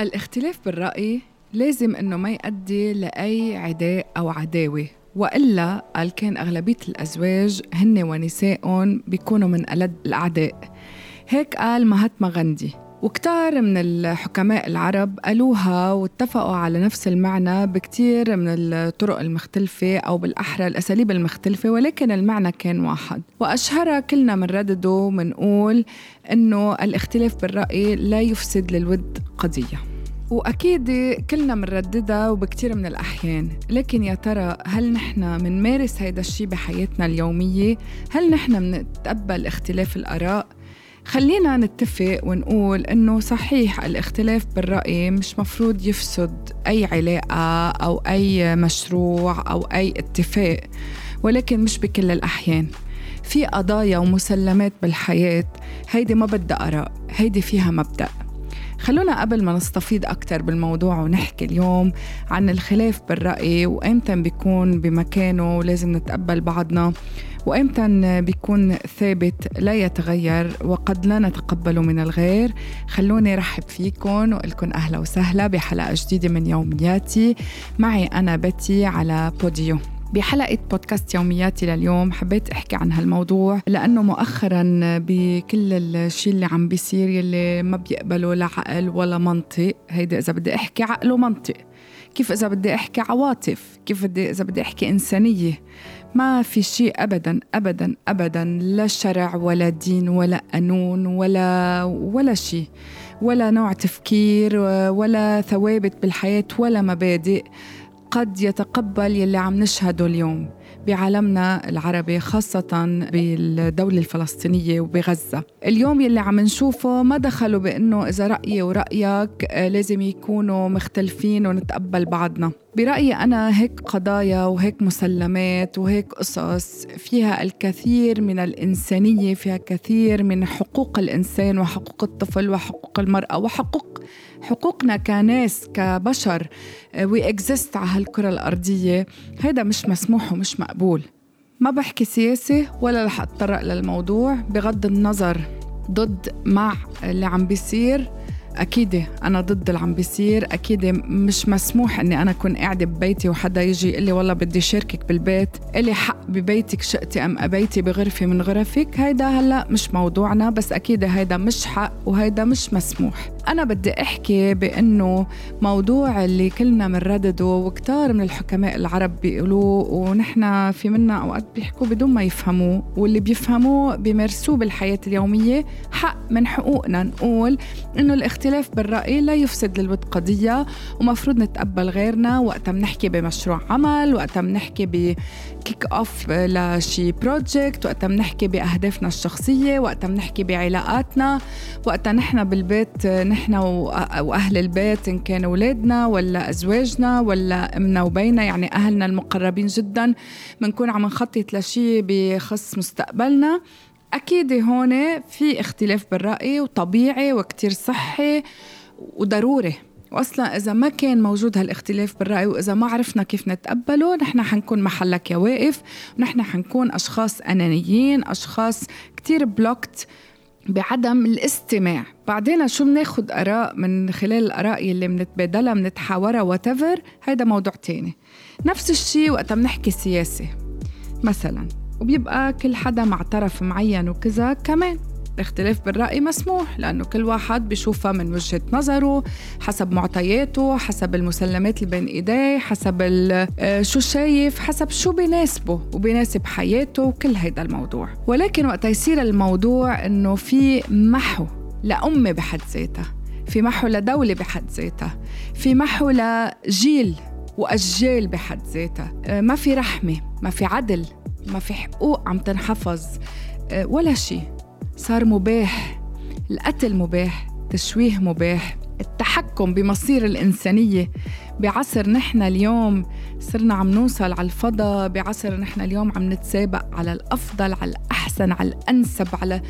الاختلاف بالرأي لازم إنه ما يؤدي لأي عداء أو عداوة وإلا قال كان أغلبية الأزواج هن ونسائهم بيكونوا من ألد الأعداء. هيك قال مهاتما غاندي. وكتار من الحكماء العرب قالوها واتفقوا على نفس المعنى بكتير من الطرق المختلفة أو بالأحرى الأساليب المختلفة ولكن المعنى كان واحد. وأشهرها كلنا منردده ومنقول إنه الاختلاف بالرأي لا يفسد للود قضية. وأكيد كلنا منرددها وبكتير من الأحيان لكن يا ترى هل نحن منمارس هيدا الشيء بحياتنا اليومية؟ هل نحن منتقبل اختلاف الآراء؟ خلينا نتفق ونقول إنه صحيح الاختلاف بالرأي مش مفروض يفسد أي علاقة أو أي مشروع أو أي اتفاق ولكن مش بكل الأحيان في قضايا ومسلمات بالحياة هيدي ما بدها آراء هيدي فيها مبدأ خلونا قبل ما نستفيض أكثر بالموضوع ونحكي اليوم عن الخلاف بالرأي وإمتى بيكون بمكانه ولازم نتقبل بعضنا وإمتى بيكون ثابت لا يتغير وقد لا نتقبله من الغير. خلوني رحب فيكم وإلكم أهلا وسهلا بحلقة جديدة من يومياتي معي أنا بتي على بوديو. بحلقة بودكاست يومياتي لليوم حبيت أحكي عن هالموضوع لأنه مؤخرا بكل الشيء اللي عم بيصير يلي ما بيقبلوا لا عقل ولا منطق. هيدا إذا بدي أحكي عقل ومنطق. كيف إذا بدي أحكي عواطف؟ كيف بدي إذا بدي أحكي إنسانية؟ ما في شيء أبدا أبدا أبدا لا شرع ولا دين ولا قانون ولا ولا شيء ولا نوع تفكير ولا ثوابت بالحياة ولا مبادئ. قد يتقبل يلي عم نشهده اليوم. بعالمنا العربي خاصة بالدولة الفلسطينية وبغزة. اليوم يلي عم نشوفه ما دخلوا بأنه إذا رأيي ورأيك آه، لازم يكونوا مختلفين ونتقبل بعضنا. برأيي أنا هيك قضايا وهيك مسلمات وهيك قصص فيها الكثير من الإنسانية فيها كثير من حقوق الإنسان وحقوق الطفل وحقوق المرأة وحقوق حقوقنا كناس كبشر وي آه، اكزيست على هالكرة الأرضية. هيدا مش مسموح ومش مقبول. ما بحكي سياسة ولا رح أتطرق للموضوع بغض النظر ضد مع اللي عم بيصير. أكيد أنا ضد اللي عم بيصير. أكيد مش مسموح إني أنا أكون قاعدة ببيتي وحدا يجي يقول لي والله بدي شاركك بالبيت. إلي حق ببيتك شئتي أم أبيتي بغرفة من غرفك. هيدا هلأ مش موضوعنا بس أكيد هيدا مش حق وهيدا مش مسموح. أنا بدي أحكي بأنه موضوع اللي كلنا منردده وكتار من الحكماء العرب بيقولوه ونحن في منا أوقات بيحكوا بدون ما يفهموه واللي بيفهموه بيمارسوه بالحياة اليومية حق من حقوقنا. نقول إنه الاختلاف بالرأي لا يفسد للود قضية ومفروض نتقبل غيرنا. وقتها بنحكي بمشروع عمل وقتها بنحكي بكيك أوف لشي بروجكت وقتها بنحكي بأهدافنا الشخصية وقتها بنحكي بعلاقاتنا. وقتها نحن بالبيت نحن نحن وأهل البيت إن كان اولادنا ولا أزواجنا ولا أمنا وبينا يعني أهلنا المقربين جدا بنكون عم نخطط لشيء بخص مستقبلنا. أكيد هون في اختلاف بالرأي وطبيعي وكتير صحي وضروري. واصلا إذا ما كان موجود هالاختلاف بالرأي وإذا ما عرفنا كيف نتقبله نحن حنكون محلك يا واقف ونحن حنكون أشخاص أنانيين أشخاص كتير blocked بعدم الاستماع. بعدين شو بناخد آراء من خلال الآراء اللي بنتبادلها بنتحاورها whatever هيدا موضوع تاني. نفس الشيء وقت بنحكي سياسة مثلا. وبيبقى كل حدا مع طرف معين وكذا كمان. الاختلاف بالرأي مسموح لأنه كل واحد بيشوفها من وجهة نظره حسب معطياته حسب المسلمات اللي بين إيديه حسب آه، شو شايف حسب شو بيناسبه وبيناسب حياته وكل هيدا الموضوع. ولكن وقت يصير الموضوع إنه في محو لأمة بحد ذاتها في محو لدولة بحد ذاتها في محو لجيل وأجيال بحد ذاتها. آه، ما في رحمة ما في عدل ما في حقوق عم تنحفظ آه، ولا شيء. صار مباح. القتل مباح تشويه مباح التحكم بمصير الإنسانية. بعصر نحن اليوم صرنا عم نوصل على الفضاء بعصر نحن اليوم عم نتسابق على الأفضل على الأحسن على الأنسب على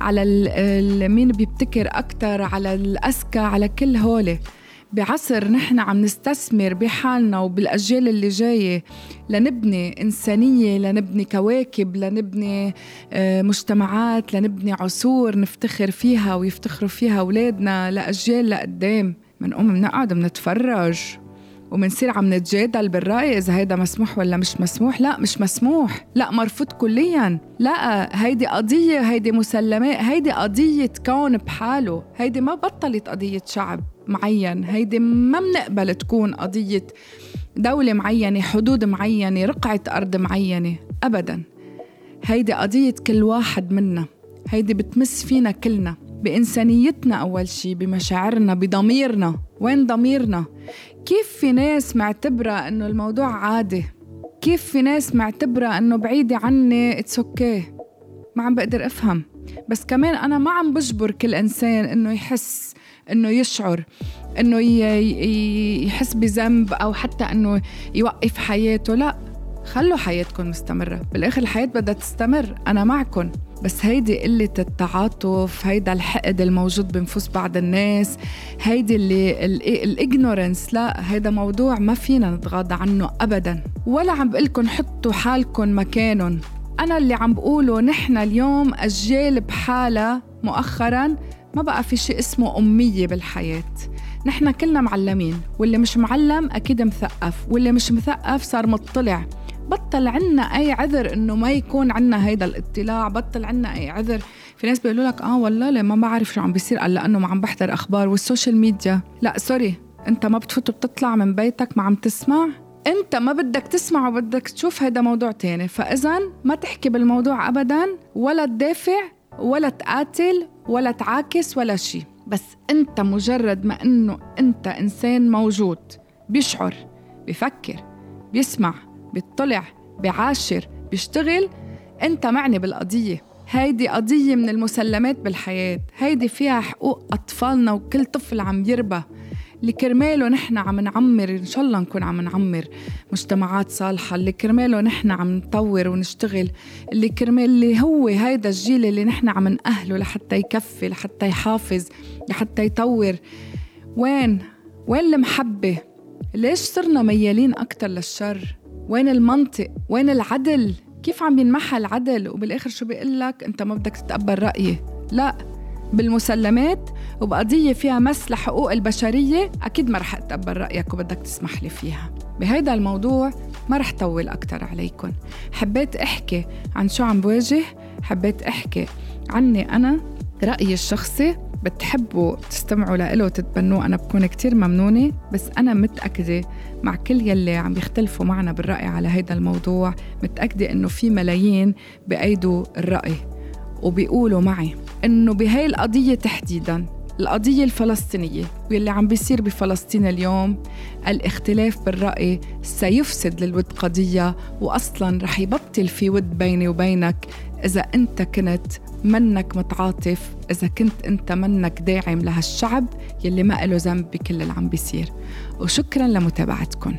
على مين بيبتكر أكتر على الأذكى على كل هولي بعصر نحن عم نستثمر بحالنا وبالأجيال اللي جاية لنبني إنسانية لنبني كواكب لنبني آه، مجتمعات لنبني عصور نفتخر فيها ويفتخروا فيها أولادنا لأجيال لقدام. منقوم منقعد منتفرج ومنصير عم نتجادل بالرأي إذا هيدا مسموح ولا مش مسموح. لا مش مسموح. لا مرفوض كليا. لا هيدي قضية هيدي مسلمات هيدي قضية كون بحاله. هيدي ما بطلت قضية شعب. معين. هيدي ما بنقبل تكون قضية دولة معينة حدود معينة رقعة أرض معينة أبدا. هيدي قضية كل واحد منا. هيدي بتمس فينا كلنا بإنسانيتنا أول شي بمشاعرنا بضميرنا. وين ضميرنا؟ كيف في ناس معتبرة إنه الموضوع عادي؟ كيف في ناس معتبرة إنه بعيدة عني؟ it's okay ما عم بقدر أفهم. بس كمان أنا ما عم بجبر كل إنسان إنه يحس إنه يشعر إنه يحس بذنب أو حتى إنه يوقف حياته. لا خلوا حياتكم مستمرة. بالآخر الحياة بدها تستمر. أنا معكم. بس هيدي قلة التعاطف هيدا الحقد الموجود بنفوس بعض الناس هيدي اللي الاجنورنس لا هيدا موضوع ما فينا نتغاضى عنه أبدا. ولا عم بقلكن حطوا حالكم مكانهم أنا اللي عم بقوله نحن اليوم أجيال بحالة مؤخرا ما بقى في شيء اسمه أمية بالحياة. نحن كلنا معلمين واللي مش معلم أكيد مثقف واللي مش مثقف صار مطلع. بطل عنا أي عذر إنه ما يكون عنا هيدا الاطلاع بطل عنا أي عذر. في ناس بيقولوا لك آه والله لا ما بعرف شو عم بيصير؟ قال لأنه ما عم بحضر أخبار وال social media. لا sorry. أنت ما بتفوت بتطلع من بيتك ما عم تسمع؟ أنت ما بدك تسمع وبدك تشوف هيدا موضوع تاني. فاذا ما تحكي بالموضوع ابدا ولا تدافع ولا تقاتل ولا تعاكس ولا شيء بس انت مجرد ما انه انت انسان موجود بيشعر بفكر بيسمع بيطلع بيعاشر بيشتغل انت معني بالقضية. هيدي قضية من المسلمات بالحياة. هيدي فيها حقوق أطفالنا وكل طفل عم يربى. اللي كرماله نحن عم نعمر إن شاء الله نكون عم نعمر مجتمعات صالحة اللي كرماله نحن عم نطور ونشتغل اللي كرمال اللي هو هيدا الجيل اللي نحن عم نأهله لحتى يكفي لحتى يحافظ لحتى يطور. وين؟ وين المحبة؟ ليش صرنا ميالين أكتر للشر؟ وين المنطق؟ وين العدل؟ كيف عم ينمحى العدل وبالآخر شو بيقول لك أنت ما بدك تتقبل رأيي. لا. بالمسلمات وبقضية فيها مس لحقوق البشرية أكيد ما رح أتقبل رايك وبدك تسمح لي فيها. بهيدا الموضوع ما رح طول أكتر عليكم حبيت أحكي عن شو عم بواجه حبيت أحكي عني أنا رأيي الشخصي بتحبوا تستمعوا له وتتبنوه أنا بكون كتير ممنونة بس أنا متأكدة مع كل يلي عم يختلفوا معنا بالرأي على هيدا الموضوع متأكدة إنه في ملايين بأيدوا الرأي. وبيقولوا معي إنه بهاي القضية تحديداً القضية الفلسطينية واللي عم بيصير بفلسطين اليوم الاختلاف بالرأي سيفسد للود قضية وأصلا رح يبطل في ود بيني وبينك إذا أنت كنت منك متعاطف إذا كنت أنت منك داعم لهالشعب يلي ما له ذنب بكل اللي عم بيصير. وشكرا لمتابعتكم